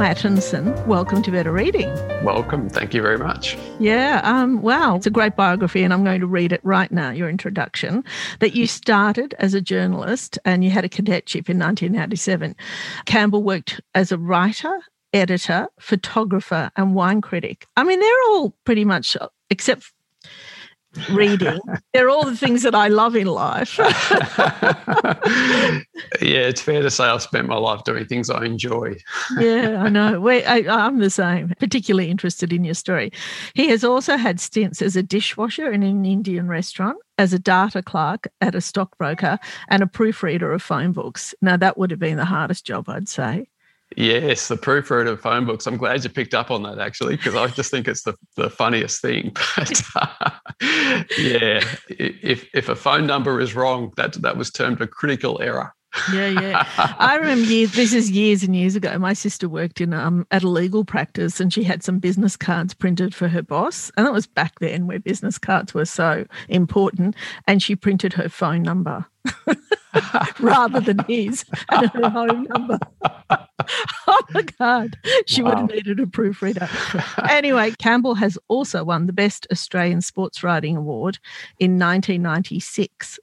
Mattinson, welcome to Better Reading. Welcome. Thank you very much. Yeah. Um, wow. It's a great biography, and I'm going to read it right now, your introduction. That you started as a journalist and you had a cadetship in 1997. Campbell worked as a writer, editor, photographer, and wine critic. I mean, they're all pretty much, except reading. They're all the things that I love in life. yeah, it's fair to say I've spent my life doing things I enjoy. yeah, I know. we I, I'm the same, particularly interested in your story. He has also had stints as a dishwasher in an Indian restaurant, as a data clerk at a stockbroker, and a proofreader of phone books. Now, that would have been the hardest job, I'd say. Yes, the proofreader of phone books. I'm glad you picked up on that actually, because I just think it's the, the funniest thing. But uh, yeah, if if a phone number is wrong, that that was termed a critical error. yeah, yeah. I remember years. This is years and years ago. My sister worked in um at a legal practice, and she had some business cards printed for her boss, and that was back then where business cards were so important. And she printed her phone number rather than his and her home number. oh my God. She wow. would have needed a proofreader. anyway, Campbell has also won the Best Australian Sports Writing Award in 1996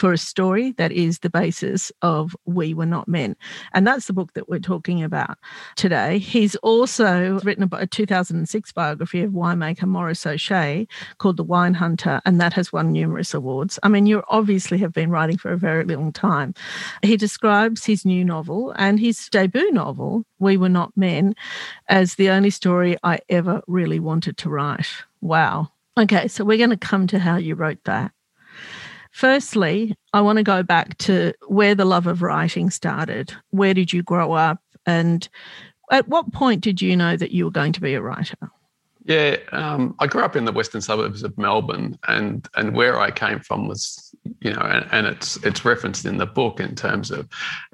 for a story that is the basis of We Were Not Men. And that's the book that we're talking about today. He's also written a 2006 biography of winemaker Maurice O'Shea called The Wine Hunter, and that has won numerous awards. I mean, you obviously have been writing for a very long time. He describes his new novel and his debut novel, We Were Not Men, as the only story I ever really wanted to write. Wow. Okay, so we're going to come to how you wrote that. Firstly, I want to go back to where the love of writing started. Where did you grow up? And at what point did you know that you were going to be a writer? Yeah, um, I grew up in the western suburbs of Melbourne, and and where I came from was, you know, and, and it's it's referenced in the book in terms of,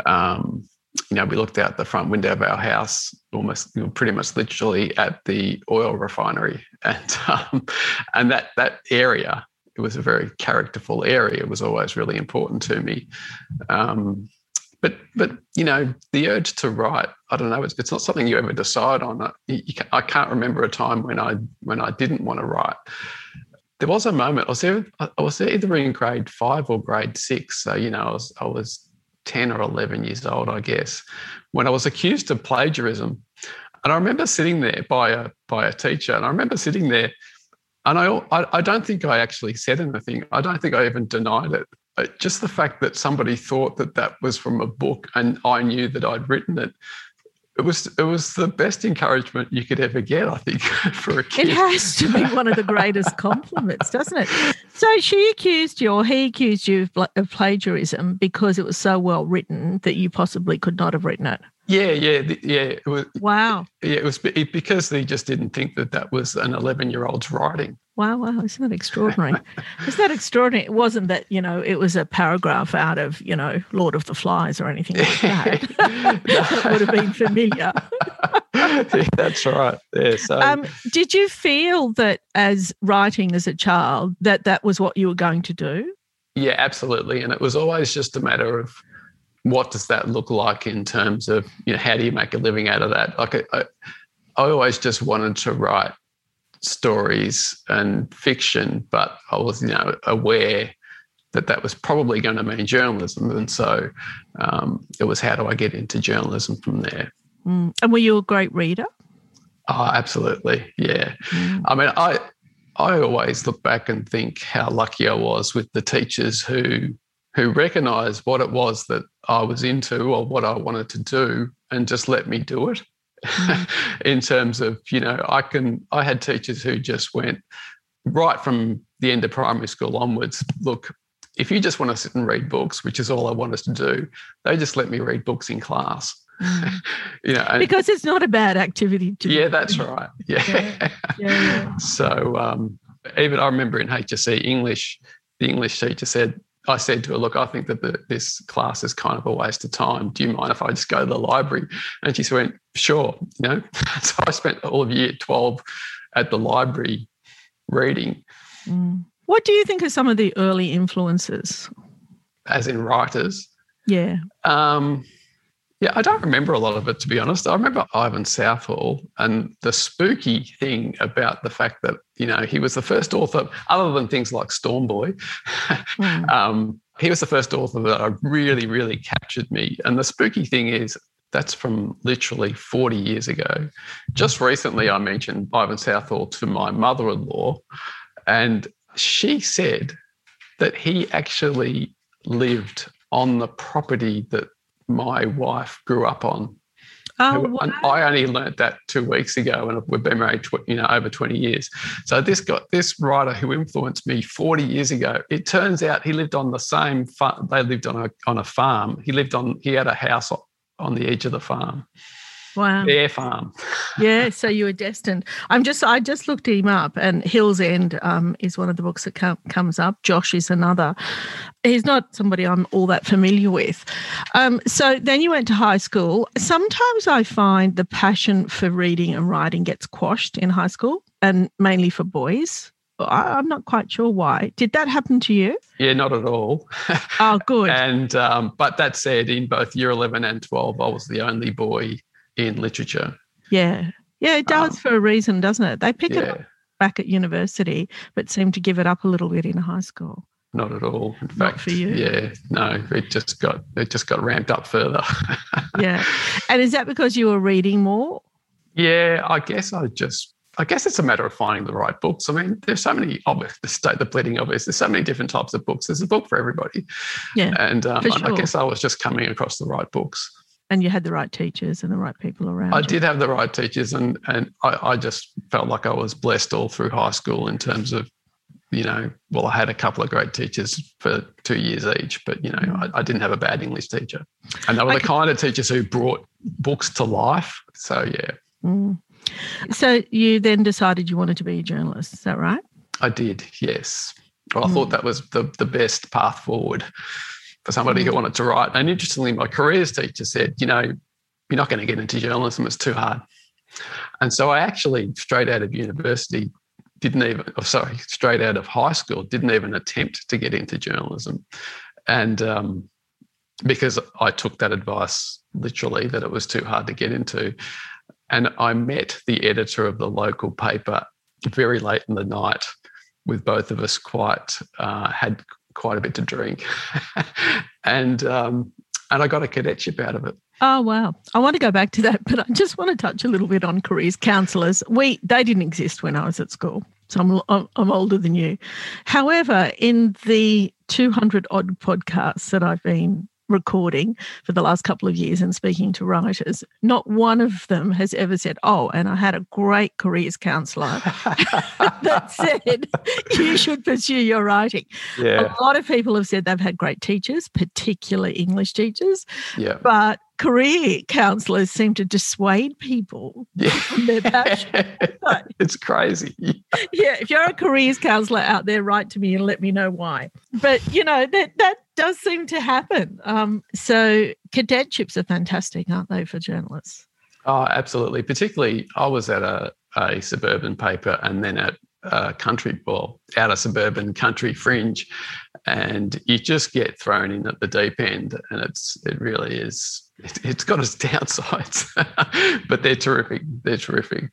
um, you know, we looked out the front window of our house, almost you know, pretty much literally at the oil refinery, and um, and that that area it was a very characterful area. It was always really important to me. Um, but but you know the urge to write i don't know it's, it's not something you ever decide on you, you i can't remember a time when i when i didn't want to write there was a moment i was either, I was either in grade five or grade six so you know i was i was 10 or 11 years old i guess when i was accused of plagiarism and i remember sitting there by a by a teacher and i remember sitting there and I, I, don't think I actually said anything. I don't think I even denied it. But just the fact that somebody thought that that was from a book and I knew that I'd written it, it was it was the best encouragement you could ever get, I think, for a kid. It has to be one of the greatest compliments, doesn't it? So she accused you, or he accused you of, plagiarism because it was so well written that you possibly could not have written it. Yeah, yeah, yeah. It was, wow. Yeah, it was because they just didn't think that that was an 11 year old's writing. Wow, wow, isn't that extraordinary? isn't that extraordinary? It wasn't that, you know, it was a paragraph out of, you know, Lord of the Flies or anything like that. that would have been familiar. yeah, that's right. Yeah, so. Um, did you feel that as writing as a child that that was what you were going to do? Yeah, absolutely. And it was always just a matter of what does that look like in terms of you know how do you make a living out of that like I, I, I always just wanted to write stories and fiction but i was you know aware that that was probably going to mean journalism and so um, it was how do i get into journalism from there mm. and were you a great reader oh absolutely yeah mm. i mean i I always look back and think how lucky I was with the teachers who who recognised what it was that I was into or what I wanted to do and just let me do it. Mm. in terms of, you know, I can I had teachers who just went right from the end of primary school onwards, look, if you just want to sit and read books, which is all I want us to do, they just let me read books in class. Mm. you know, and, because it's not a bad activity to Yeah, that's right. Yeah. yeah. yeah, yeah. so um, even I remember in HSC English, the English teacher said, I said to her, look, I think that the, this class is kind of a waste of time. Do you mind if I just go to the library? And she went, sure. You know, so I spent all of year 12 at the library reading. Mm. What do you think are some of the early influences? As in writers? Yeah. Um, yeah, I don't remember a lot of it, to be honest. I remember Ivan Southall and the spooky thing about the fact that, you know, he was the first author, other than things like Storm Boy, mm. um, he was the first author that really, really captured me. And the spooky thing is, that's from literally 40 years ago. Just recently, I mentioned Ivan Southall to my mother in law, and she said that he actually lived on the property that my wife grew up on. Oh, wow. I only learned that two weeks ago, and we've been married, tw- you know, over twenty years. So this got this writer who influenced me forty years ago. It turns out he lived on the same. Farm. They lived on a on a farm. He lived on. He had a house on the edge of the farm. Wow. Their farm. yeah, so you were destined. I'm just I just looked him up and Hill's End um, is one of the books that com- comes up. Josh is another. He's not somebody I'm all that familiar with. Um, so then you went to high school. Sometimes I find the passion for reading and writing gets quashed in high school and mainly for boys. I'm not quite sure why. Did that happen to you? Yeah, not at all. Oh, good. and um, but that said, in both year eleven and twelve, I was the only boy in literature. Yeah. Yeah, it does um, for a reason, doesn't it? They pick yeah. it up back at university, but seem to give it up a little bit in high school. Not at all. In Not fact, for you. Yeah, no, it just got it just got ramped up further. yeah. And is that because you were reading more? Yeah, I guess I just I guess it's a matter of finding the right books. I mean, there's so many obvious the state the bleeding obvious. There's so many different types of books. There's a book for everybody. Yeah. And um, sure. I guess I was just coming across the right books and you had the right teachers and the right people around. I you. did have the right teachers, and and I, I, just felt like I was blessed all through high school in terms of, you know, well, I had a couple of great teachers for two years each, but you know, mm. I, I, didn't have a bad English teacher, and they were okay. the kind of teachers who brought books to life. So yeah. Mm. So you then decided you wanted to be a journalist. Is that right? I did. Yes. Well, I mm. thought that was the the best path forward for somebody who wanted to write. And interestingly, my careers teacher said, you know, you're not going to get into journalism, it's too hard. And so I actually, straight out of university, didn't even, oh, sorry, straight out of high school, didn't even attempt to get into journalism. And um, because I took that advice literally that it was too hard to get into. And I met the editor of the local paper very late in the night with both of us quite uh, had quite a bit to drink, and um, and I got a cadetship out of it. Oh wow! I want to go back to that, but I just want to touch a little bit on careers counsellors. We they didn't exist when I was at school, so I'm I'm older than you. However, in the 200 odd podcasts that I've been recording for the last couple of years and speaking to writers, not one of them has ever said, Oh, and I had a great careers counsellor that said you should pursue your writing. Yeah. A lot of people have said they've had great teachers, particularly English teachers. Yeah. But career counselors seem to dissuade people yeah. from their passion. it's crazy. yeah, if you're a careers counselor out there, write to me and let me know why. But you know that that does seem to happen. Um, so cadetships are fantastic, aren't they, for journalists? Oh, absolutely. Particularly, I was at a, a suburban paper and then at a country, well, out of suburban country fringe, and you just get thrown in at the deep end, and it's it really is. It, it's got its downsides, but they're terrific. They're terrific.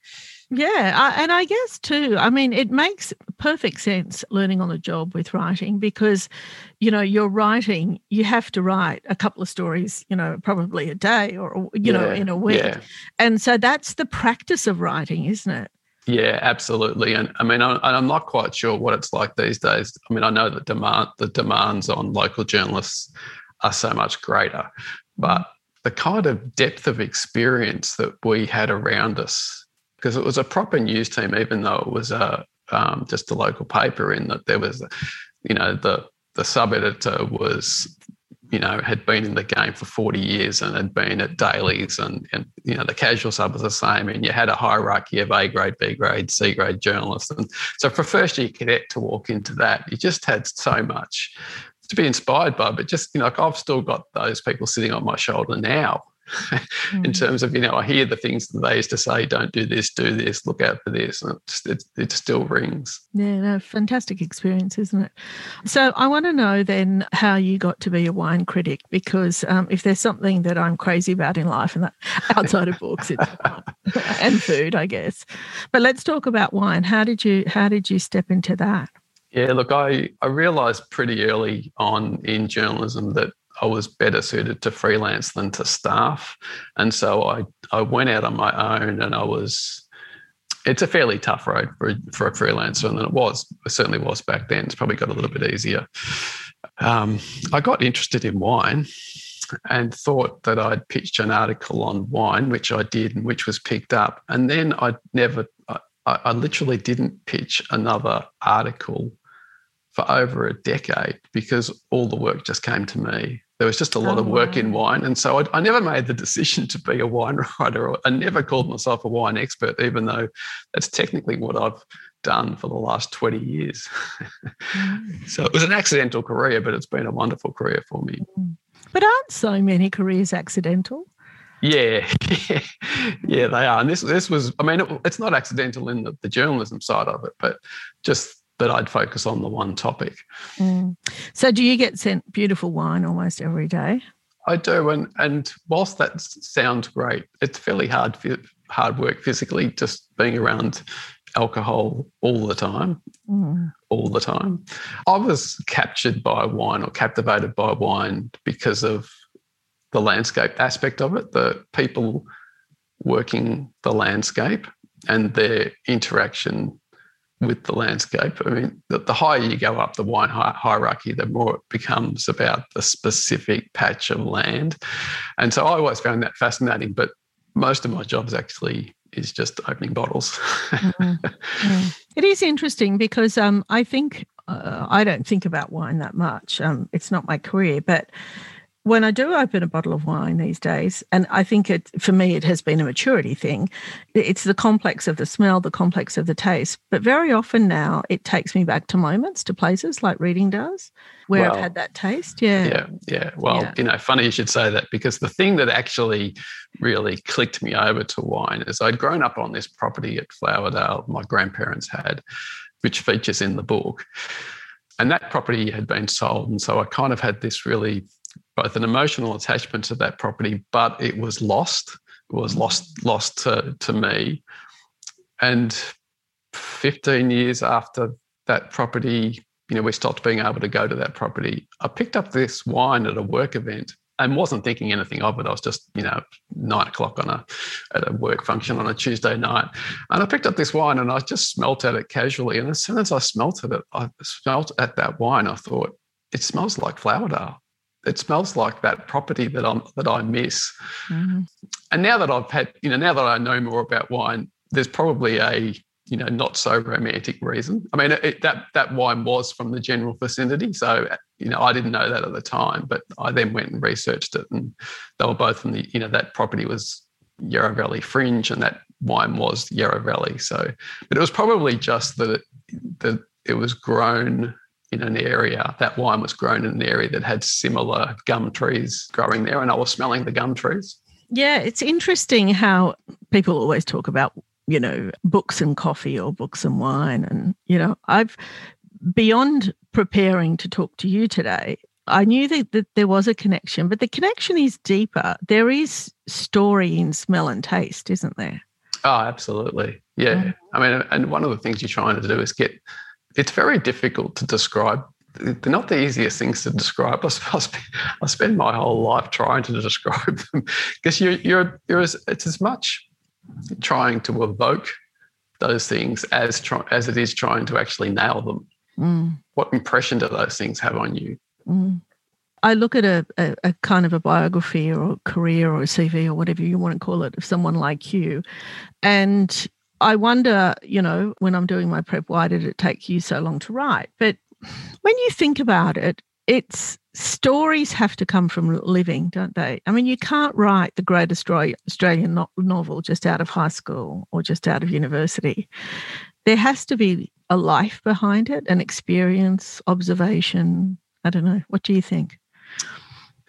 Yeah, I, and I guess too. I mean, it makes perfect sense learning on the job with writing because, you know, you're writing. You have to write a couple of stories, you know, probably a day or you yeah, know in a week, yeah. and so that's the practice of writing, isn't it? Yeah, absolutely. And I mean, I, I'm not quite sure what it's like these days. I mean, I know that demand the demands on local journalists are so much greater, but mm. the kind of depth of experience that we had around us, because it was a proper news team, even though it was a um, just a local paper, in that there was, you know, the the sub editor was you know, had been in the game for 40 years and had been at dailies and, and you know, the casual sub was the same. And you had a hierarchy of A grade, B grade, C grade journalists. And so for first year cadet to walk into that, you just had so much to be inspired by. But just, you know, like I've still got those people sitting on my shoulder now in mm. terms of you know I hear the things that they used to say don't do this do this look out for this and it, it, it still rings. Yeah no fantastic experience isn't it? So I want to know then how you got to be a wine critic because um, if there's something that I'm crazy about in life and that outside of books it's and food I guess. But let's talk about wine. How did you how did you step into that? Yeah, look, I, I realized pretty early on in journalism that I was better suited to freelance than to staff. And so I, I went out on my own and I was, it's a fairly tough road for, for a freelancer. And it was, it certainly was back then. It's probably got a little bit easier. Um, I got interested in wine and thought that I'd pitched an article on wine, which I did, and which was picked up. And then I never, I, I literally didn't pitch another article for over a decade because all the work just came to me. There was just a lot oh, of work wow. in wine. And so I, I, never made the decision to be a wine writer. I never called myself a wine expert, even though that's technically what I've done for the last 20 years. Mm. so it was an accidental career, but it's been a wonderful career for me. Mm. But aren't so many careers accidental? Yeah, yeah, they are. And this this was, I mean, it, it's not accidental in the, the journalism side of it, but just that I'd focus on the one topic. Mm. So, do you get sent beautiful wine almost every day? I do, and and whilst that sounds great, it's fairly hard hard work physically, just being around alcohol all the time, mm. all the time. I was captured by wine or captivated by wine because of the landscape aspect of it, the people working the landscape and their interaction with the landscape. I mean, the, the higher you go up the wine hi- hierarchy, the more it becomes about the specific patch of land. And so I always found that fascinating. But most of my jobs actually is just opening bottles. mm-hmm. mm. It is interesting because um, I think uh, I don't think about wine that much. Um, it's not my career, but when I do open a bottle of wine these days, and I think it for me it has been a maturity thing, it's the complex of the smell, the complex of the taste. But very often now it takes me back to moments, to places like reading does, where well, I've had that taste. Yeah. Yeah. Yeah. Well, yeah. you know, funny you should say that because the thing that actually really clicked me over to wine is I'd grown up on this property at Flowerdale, my grandparents had, which features in the book. And that property had been sold. And so I kind of had this really both an emotional attachment to that property, but it was lost. It was lost lost to, to me. And 15 years after that property, you know, we stopped being able to go to that property. I picked up this wine at a work event and wasn't thinking anything of it. I was just, you know, nine o'clock on a at a work function on a Tuesday night. And I picked up this wine and I just smelt at it casually. And as soon as I smelt at it, I smelt at that wine, I thought, it smells like Flowerdale it smells like that property that I'm that I miss. Mm-hmm. And now that I've had, you know, now that I know more about wine, there's probably a you know not so romantic reason. I mean, it, that that wine was from the general vicinity, so you know I didn't know that at the time, but I then went and researched it, and they were both from the you know that property was Yarra Valley Fringe, and that wine was Yarra Valley. So, but it was probably just that it, that it was grown in an area, that wine was grown in an area that had similar gum trees growing there, and I was smelling the gum trees. Yeah, it's interesting how people always talk about, you know, books and coffee or books and wine. And, you know, I've, beyond preparing to talk to you today, I knew that, that there was a connection, but the connection is deeper. There is story in smell and taste, isn't there? Oh, absolutely. Yeah. Mm. I mean, and one of the things you're trying to do is get it's very difficult to describe. They're not the easiest things to describe. I, spend, I spend my whole life trying to describe them because you're, you're, you're as, it's as much trying to evoke those things as try, as it is trying to actually nail them. Mm. What impression do those things have on you? Mm. I look at a, a, a, kind of a biography or a career or a CV or whatever you want to call it of someone like you. And I wonder, you know, when I'm doing my prep, why did it take you so long to write? But when you think about it, it's stories have to come from living, don't they? I mean, you can't write the great Australian novel just out of high school or just out of university. There has to be a life behind it, an experience, observation. I don't know. What do you think?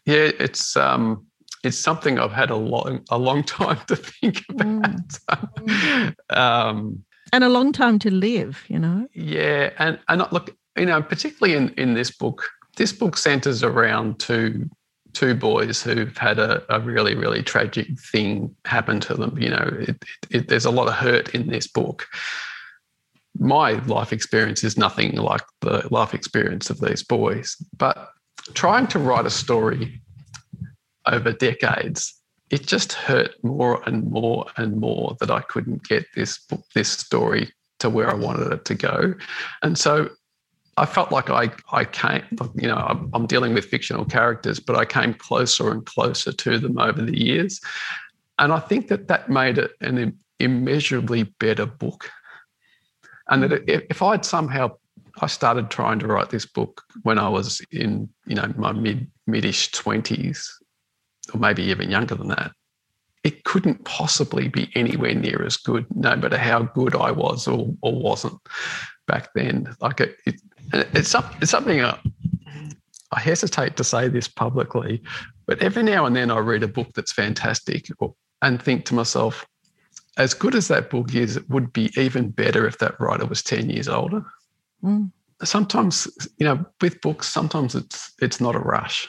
Yeah, it's um, it's something I've had a long a long time to think about. Mm. um, and a long time to live, you know. Yeah, and and look, you know, particularly in in this book, this book centers around two two boys who've had a, a really really tragic thing happen to them. You know, it, it, it, there's a lot of hurt in this book. My life experience is nothing like the life experience of these boys, but trying to write a story over decades, it just hurt more and more and more that I couldn't get this book, this story to where I wanted it to go. And so I felt like I, I came, you know, I'm, dealing with fictional characters, but I came closer and closer to them over the years. And I think that that made it an immeasurably better book. And that if I'd somehow I started trying to write this book when I was in, you know, my mid midish twenties, or maybe even younger than that. It couldn't possibly be anywhere near as good, no matter how good I was or, or wasn't back then. Like it, it it's, it's something I, I hesitate to say this publicly, but every now and then I read a book that's fantastic and think to myself, as good as that book is, it would be even better if that writer was 10 years older. Mm. Sometimes, you know, with books, sometimes it's it's not a rush.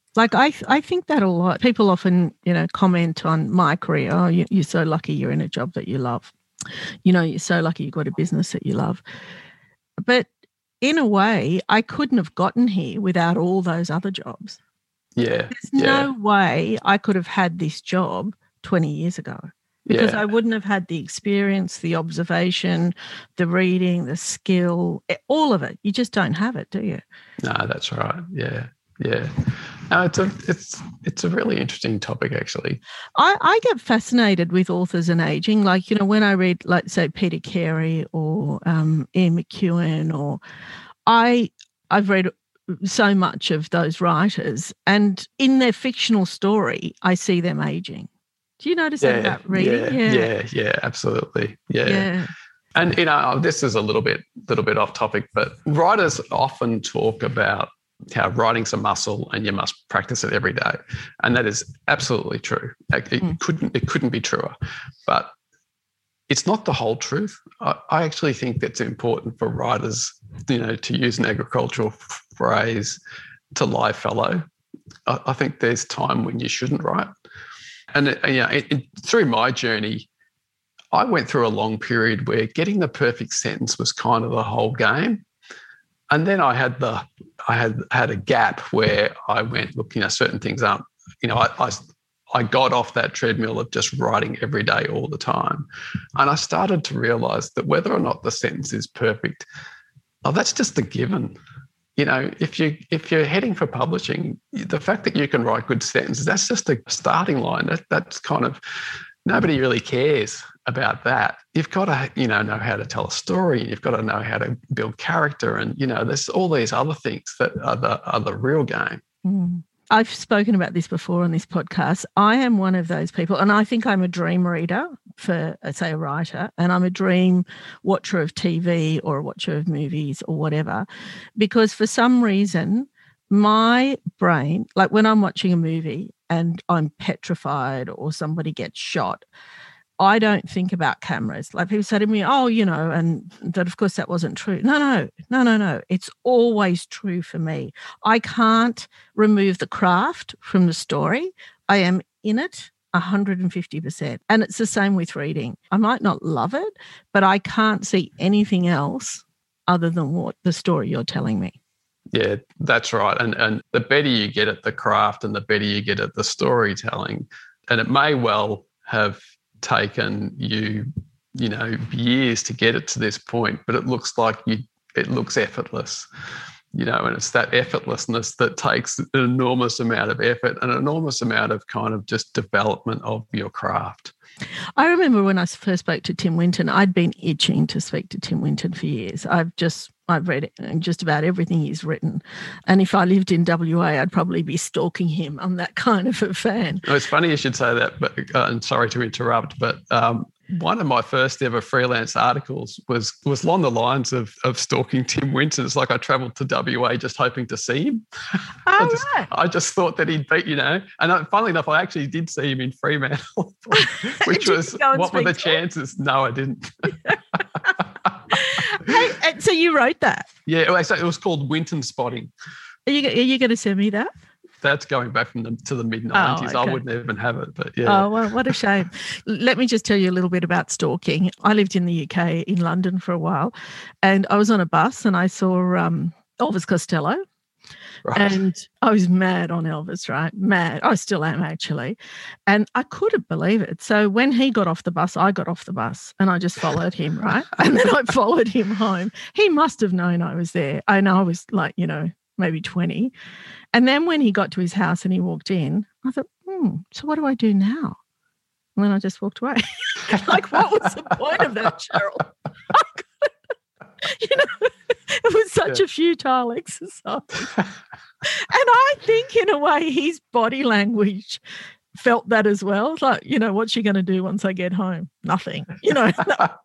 Like I, I think that a lot. People often, you know, comment on my career. Oh, you, you're so lucky you're in a job that you love you know, you're so lucky you've got a business that you love. But in a way, I couldn't have gotten here without all those other jobs. Yeah. There's yeah. no way I could have had this job 20 years ago because yeah. I wouldn't have had the experience, the observation, the reading, the skill, all of it. You just don't have it, do you? No, that's right. Yeah. Yeah. No, it's a it's it's a really interesting topic actually. I, I get fascinated with authors and aging. Like, you know, when I read like say Peter Carey or um, Ian McEwan or I I've read so much of those writers and in their fictional story I see them aging. Do you notice yeah, that reading? Yeah, yeah, yeah, yeah, absolutely. Yeah. yeah. And you know, this is a little bit little bit off topic, but writers often talk about how writing's a muscle and you must practice it every day. And that is absolutely true. It, mm. couldn't it couldn't be truer. But it's not the whole truth. I, I actually think that's important for writers, you know, to use an agricultural phrase, to lie fellow. I, I think there's time when you shouldn't write. And it, you know, it, through my journey, I went through a long period where getting the perfect sentence was kind of the whole game. And then I had the I had had a gap where I went, look, you know, certain things aren't, you know, I, I, I got off that treadmill of just writing every day all the time. And I started to realize that whether or not the sentence is perfect, oh, that's just a given. You know, if you if you're heading for publishing, the fact that you can write good sentences, that's just a starting line. That that's kind of nobody really cares about that. You've got to, you know, know how to tell a story. You've got to know how to build character, and you know, there's all these other things that are the are the real game. Mm. I've spoken about this before on this podcast. I am one of those people, and I think I'm a dream reader for, uh, say, a writer, and I'm a dream watcher of TV or a watcher of movies or whatever, because for some reason, my brain, like when I'm watching a movie and I'm petrified or somebody gets shot, I don't think about cameras. Like people say to me, oh, you know, and that of course that wasn't true. No, no, no, no, no. It's always true for me. I can't remove the craft from the story. I am in it 150%. And it's the same with reading. I might not love it, but I can't see anything else other than what the story you're telling me. Yeah, that's right. And and the better you get at the craft and the better you get at the storytelling, and it may well have taken you, you know, years to get it to this point, but it looks like you it looks effortless. You know, and it's that effortlessness that takes an enormous amount of effort, an enormous amount of kind of just development of your craft. I remember when I first spoke to Tim Winton, I'd been itching to speak to Tim Winton for years. I've just I've read just about everything he's written. And if I lived in WA, I'd probably be stalking him. I'm that kind of a fan. it's funny you should say that, but uh, I'm sorry to interrupt, but um, one of my first ever freelance articles was was along the lines of of stalking Tim Winton. It's like I travelled to WA just hoping to see him. Oh, I, just, right. I just thought that he'd be, you know, and I, funnily enough, I actually did see him in Fremantle, which was what were the chances? No, I didn't. Hey, so you wrote that? Yeah, it was called Winton Spotting. Are you, are you going to send me that? that's going back from the, to the mid 90s. Oh, okay. I wouldn't even have it, but yeah. Oh, well, what a shame. Let me just tell you a little bit about stalking. I lived in the UK in London for a while, and I was on a bus and I saw um, Elvis Costello. Right. And I was mad on Elvis, right? Mad. I still am actually. And I couldn't believe it. So when he got off the bus, I got off the bus and I just followed him, right? And then I followed him home. He must have known I was there. I know I was like, you know, maybe 20. And then when he got to his house and he walked in, I thought, hmm, so what do I do now? And then I just walked away. like, what was the point of that, Cheryl? you know, it was such yeah. a futile exercise. and I think, in a way, his body language felt that as well. Like, you know, what's she going to do once I get home? Nothing. You know,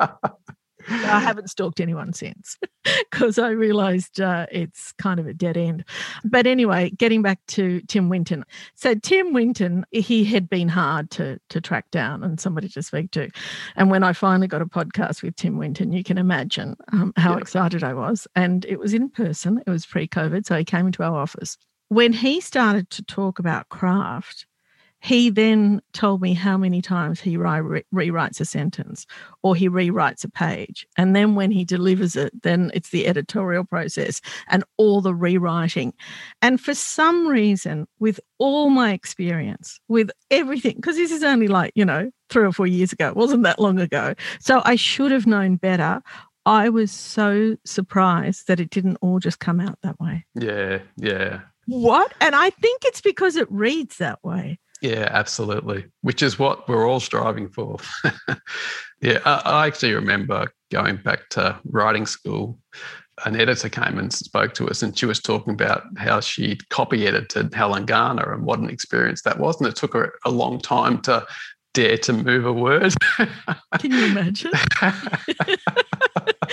I haven't stalked anyone since because I realized uh, it's kind of a dead end. But anyway, getting back to Tim Winton. So Tim Winton, he had been hard to to track down and somebody to speak to. And when I finally got a podcast with Tim Winton, you can imagine um, how yeah. excited I was. And it was in person. It was pre-COVID, so he came into our office. When he started to talk about craft, he then told me how many times he re- rewrites a sentence or he rewrites a page. And then when he delivers it, then it's the editorial process and all the rewriting. And for some reason, with all my experience, with everything, because this is only like, you know, three or four years ago, it wasn't that long ago. So I should have known better. I was so surprised that it didn't all just come out that way. Yeah, yeah. What? And I think it's because it reads that way. Yeah, absolutely. Which is what we're all striving for. yeah, I, I, actually remember going back to writing school. An editor came and spoke to us, and she was talking about how she'd copy edited Helen Garner and what an experience that was. And it took her a long time to dare to move a word. Can you imagine?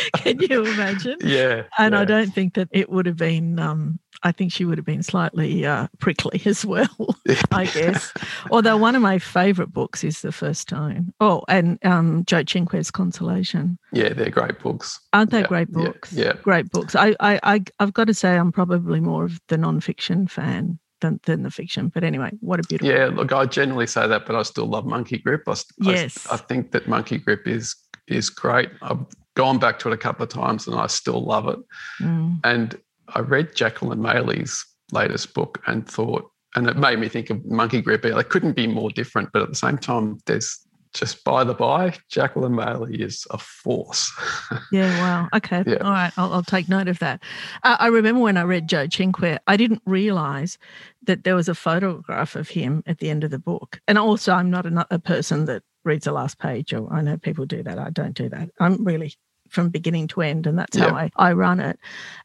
Can you imagine? Yeah. And yeah. I don't think that it would have been um, I think she would have been slightly uh, prickly as well, I guess. Although one of my favourite books is The First Time. Oh, and um, Joe Cinque's Consolation. Yeah, they're great books. Aren't they yeah, great books? Yeah, yeah, Great books. I, I, I, I've got to say, I'm probably more of the non-fiction fan than, than the fiction. But anyway, what a beautiful. Yeah, look, I generally say that, but I still love Monkey Grip. I, yes, I, I think that Monkey Grip is is great. I've gone back to it a couple of times, and I still love it. Mm. And I read Jacqueline Maley's latest book and thought, and it made me think of Monkey Grip. It couldn't be more different, but at the same time, there's just by the by, Jacqueline Maley is a force. yeah, wow. Okay. Yeah. All right. I'll, I'll, take note of that. Uh, I remember when I read Joe Cinque, I didn't realize that there was a photograph of him at the end of the book. And also, I'm not a, a person that reads the last page, or I know people do that. I don't do that. I'm really from beginning to end, and that's how I, I run it.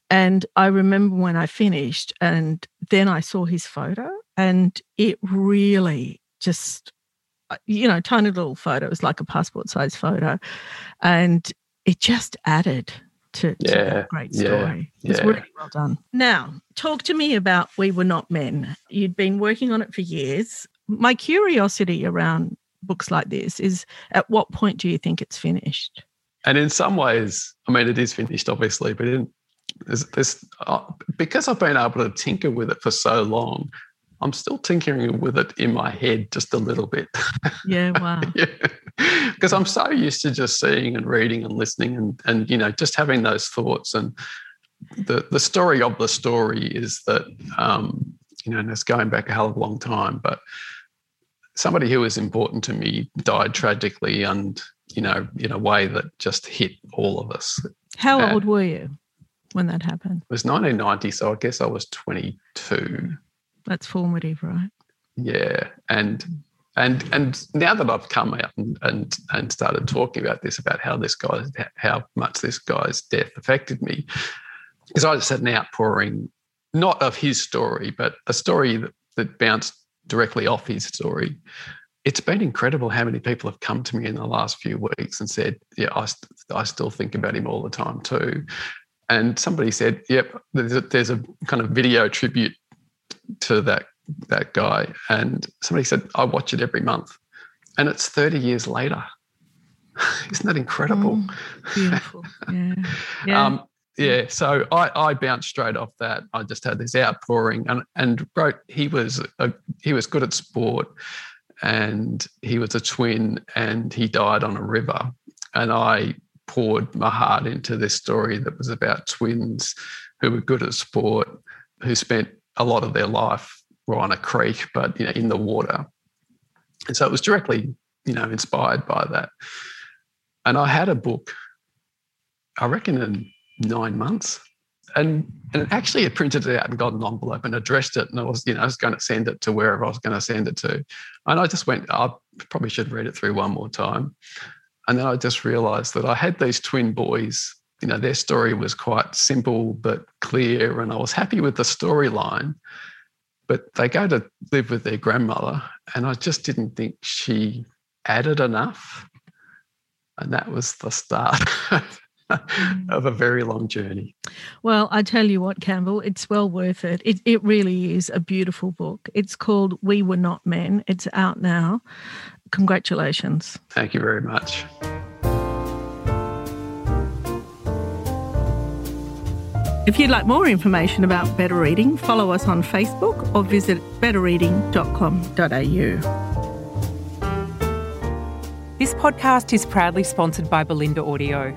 And I remember when I finished, and then I saw his photo, and it really just uh, you know, tiny little photo. It was like a passport size photo. And it just added to, to yeah, that great story. Yeah, it's yeah. really well done. Now, talk to me about We Were Not Men. You'd been working on it for years. My curiosity around books like this is at what point do you think it's finished? And in some ways, I mean, it is finished, obviously, but in, there's, there's uh, because I've been able to tinker with it for so long, I'm still tinkering with it in my head just a little bit. Yeah, wow. Because I'm so used to just seeing and reading and listening and and you know just having those thoughts and the the story of the story is that um, you know and it's going back a hell of a long time, but somebody who was important to me died tragically and you know in a way that just hit all of us. How and old were you when that happened? It was 1990, so I guess I was 22. That's formative, right? Yeah, and and and now that I've come out and and, and started talking about this, about how this guy, how much this guy's death affected me, because I just had an outpouring, not of his story, but a story that, that bounced directly off his story. It's been incredible how many people have come to me in the last few weeks and said, "Yeah, I, I still think about him all the time too." And somebody said, "Yep, there's a, there's a kind of video tribute to that that guy, and somebody said, "I watch it every month," and it's thirty years later. Isn't that incredible? Mm, beautiful. Yeah. Yeah. um, yeah. Mm. So I, I bounced straight off that. I just had this outpouring, and and wrote. He was a, he was good at sport, and he was a twin, and he died on a river, and I poured my heart into this story that was about twins who were good at sport, who spent a lot of their life were on a creek, but you know, in the water. And so it was directly, you know, inspired by that. And I had a book, I reckon in nine months. And and actually I printed it out and got an envelope and addressed it. And I was, you know, I was going to send it to wherever I was going to send it to. And I just went, I probably should read it through one more time. And then I just realized that I had these twin boys you know, their story was quite simple but clear, and I was happy with the storyline. But they go to live with their grandmother, and I just didn't think she added enough. And that was the start of a very long journey. Well, I tell you what, Campbell, it's well worth it. It, it really is a beautiful book. It's called We Were Not Men. It's out now. Congratulations. Thank you very much. If you'd like more information about Better Reading, follow us on Facebook or visit betterreading.com.au. This podcast is proudly sponsored by Bolinda Audio.